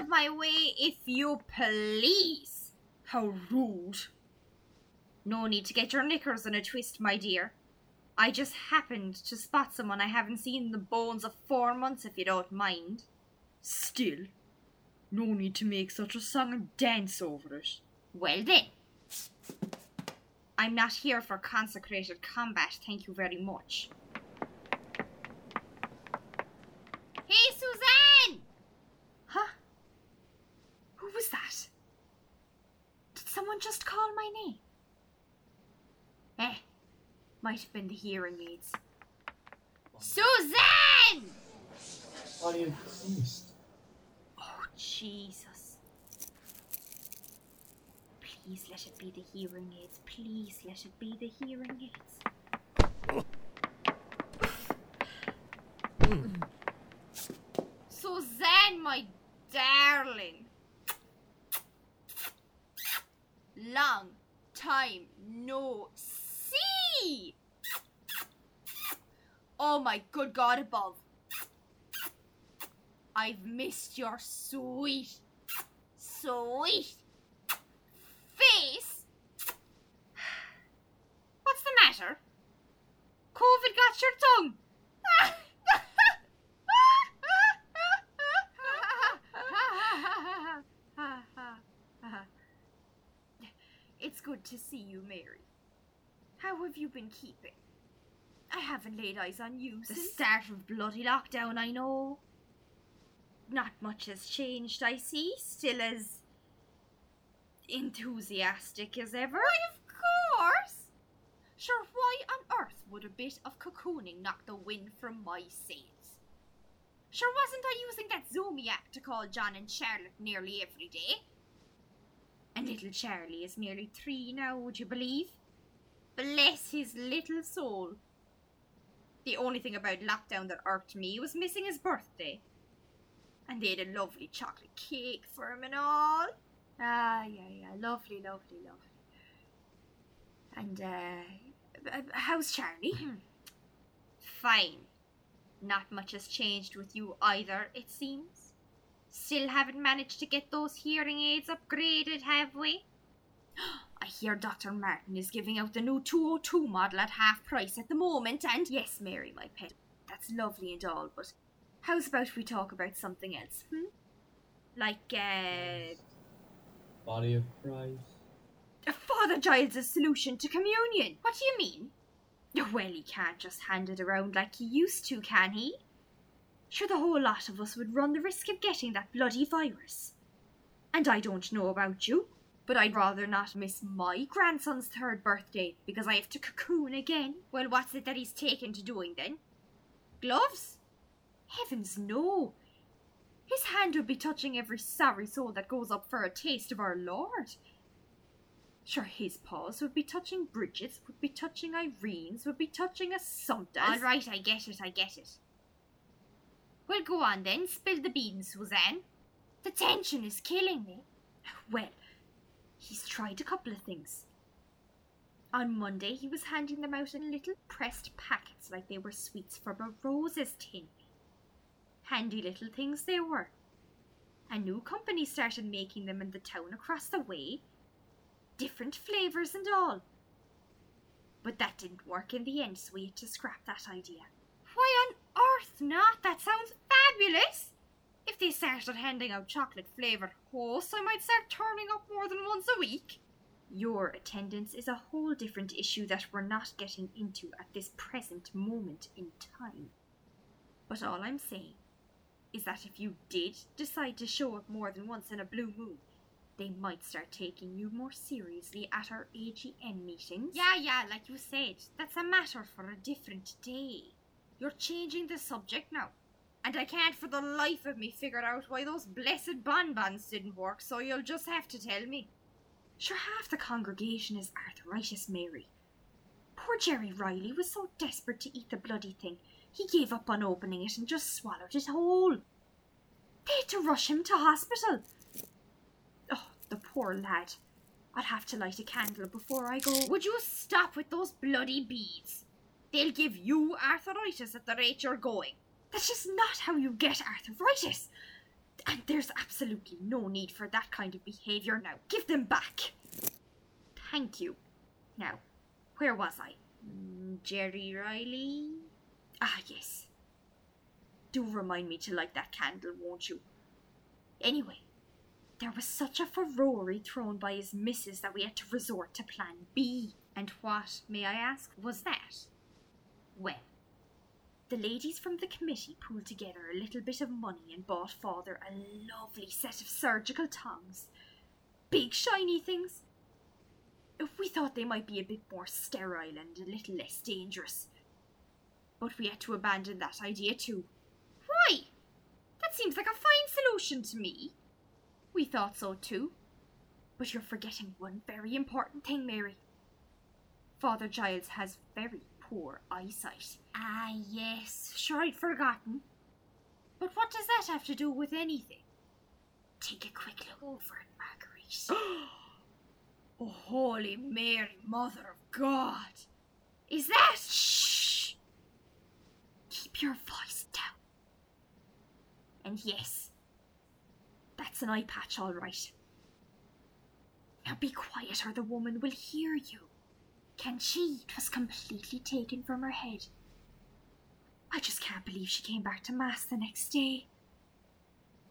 of my way, if you please. How rude. No need to get your knickers in a twist, my dear. I just happened to spot someone I haven't seen in the bones of four months, if you don't mind. Still, no need to make such a song and dance over it. Well then. I'm not here for consecrated combat, thank you very much. Hey, Suzanne! Huh? Who was that? Did someone just call my name? Eh, might have been the hearing aids. Suzanne! Body of Christ. Oh, Jesus. Please let it be the hearing aids. Please let it be the hearing aids. Suzanne, my darling. Long time no see. Oh my good God above. I've missed your sweet, sweet face. What's the matter? COVID got your tongue. It's good to see you, Mary. How have you been keeping? I haven't laid eyes on you The since start of bloody lockdown, I know. not much has changed, I see. Still as enthusiastic as ever. Why, of course! Sure, why on earth would a bit of cocooning knock the wind from my sails? Sure, wasn't I using that Zoomy app to call John and Charlotte nearly every day? And little Charlie is nearly three now, would you believe? Bless his little soul. The only thing about lockdown that irked me was missing his birthday. And they had a lovely chocolate cake for him and all. Ah, yeah, yeah, lovely, lovely, lovely. And, uh, uh, how's Charlie? Fine. Not much has changed with you either, it seems. Still haven't managed to get those hearing aids upgraded, have we? Hear Dr. Martin is giving out the new 202 model at half price at the moment, and yes, Mary, my pet, that's lovely and all, but how's about we talk about something else, hmm? Like, uh, Body of Christ. Father Giles' solution to communion. What do you mean? Well, he can't just hand it around like he used to, can he? Sure, the whole lot of us would run the risk of getting that bloody virus. And I don't know about you, but I'd rather not miss my grandson's third birthday because I have to cocoon again. Well, what's it that he's taken to doing then? Gloves? Heavens, no. His hand would be touching every sorry soul that goes up for a taste of our Lord. Sure, his paws would be touching Bridget's, would be touching Irene's, would be touching Assumpta's. All right, I get it, I get it. Well, go on then, spill the beans, Suzanne. The tension is killing me. Well, he's tried a couple of things. On Monday, he was handing them out in little pressed packets like they were sweets from a roses tin. Handy little things they were. A new company started making them in the town across the way. Different flavours and all. But that didn't work in the end, so we had to scrap that idea. Why on earth not? That sounds fabulous! If they started handing out chocolate flavoured hosts, I might start turning up more than once a week. Your attendance is a whole different issue that we're not getting into at this present moment in time. But all I'm saying is that if you did decide to show up more than once in a blue moon, they might start taking you more seriously at our AGM meetings. Yeah, yeah, like you said, that's a matter for a different day. You're changing the subject now. And I can't for the life of me figure out why those blessed bonbons didn't work, so you'll just have to tell me. Sure, half the congregation is arthritis, Mary. Poor Jerry Riley was so desperate to eat the bloody thing, he gave up on opening it and just swallowed it whole. They had to rush him to hospital. Oh, the poor lad. I'd have to light a candle before I go. Would you stop with those bloody beads? They'll give you arthritis at the rate you're going. That's just not how you get arthritis. And there's absolutely no need for that kind of behaviour now. Give them back. Thank you. Now, where was I? Mm, Jerry Riley? Ah, yes. Do remind me to light that candle, won't you? Anyway, there was such a furore thrown by his missus that we had to resort to plan B. And what, may I ask, was that? Well, the ladies from the committee pooled together a little bit of money and bought father a lovely set of surgical tongs. Big shiny things. We thought they might be a bit more sterile and a little less dangerous. But we had to abandon that idea too. Why? That seems like a fine solution to me. We thought so too. But you're forgetting one very important thing, Mary. Father Giles has very poor eyesight. Ah, yes, sure I'd forgotten. But what does that have to do with anything? Take a quick look over at Marguerite. Oh, Holy Mary, Mother of God! Is that? Shh! Keep your voice down. And yes, that's an eye patch, all right. Now be quiet, or the woman will hear you. Can she? It was completely taken from her head. I just can't believe she came back to Mass the next day.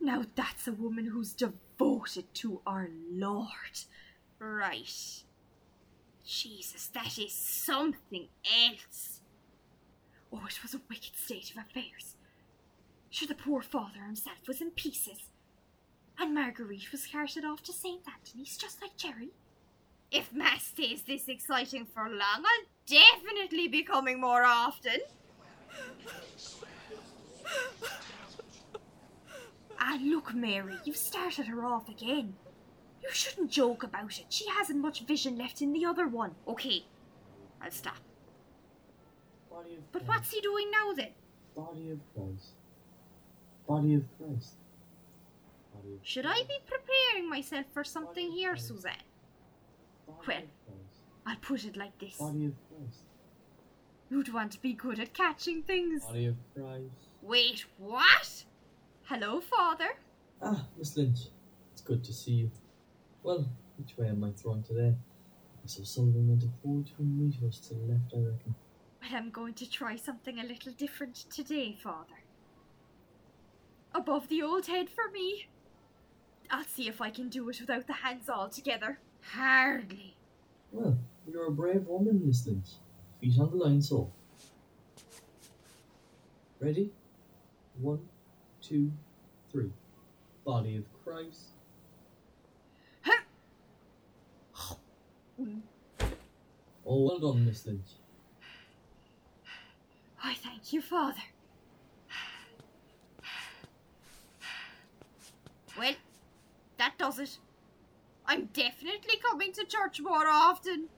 Now that's a woman who's devoted to our Lord. Right. Jesus, that is something else. Oh, it was a wicked state of affairs. Sure, the poor father himself was in pieces. And Marguerite was carted off to St. Anthony's just like Jerry. If Mass stays this exciting for long, I'll definitely be coming more often. ah, look, Mary, you've started her off again. You shouldn't joke about it. She hasn't much vision left in the other one. Okay, I'll stop. Body of But Christ. what's he doing now then? Body of Christ. Body of Christ. Body of Should I be preparing myself for something here, Suzanne? Well. I'll put it like this. Body of Christ. You'd want to be good at catching things. Body of Christ. Wait, what? Hello, Father. Ah, Miss Lynch. It's good to see you. Well, which way am I throwing today? Went a four to meet us to the left, I reckon. Well, I'm going to try something a little different today, Father. Above the old head for me. I'll see if I can do it without the hands altogether. Hardly. Well, you're a brave woman, Miss Lynch. Feet on the line, so. Ready? One, two, three. Body of Christ. Oh, well done, Miss Lynch. I thank you, Father. Well, that does it. I'm definitely coming to church more often.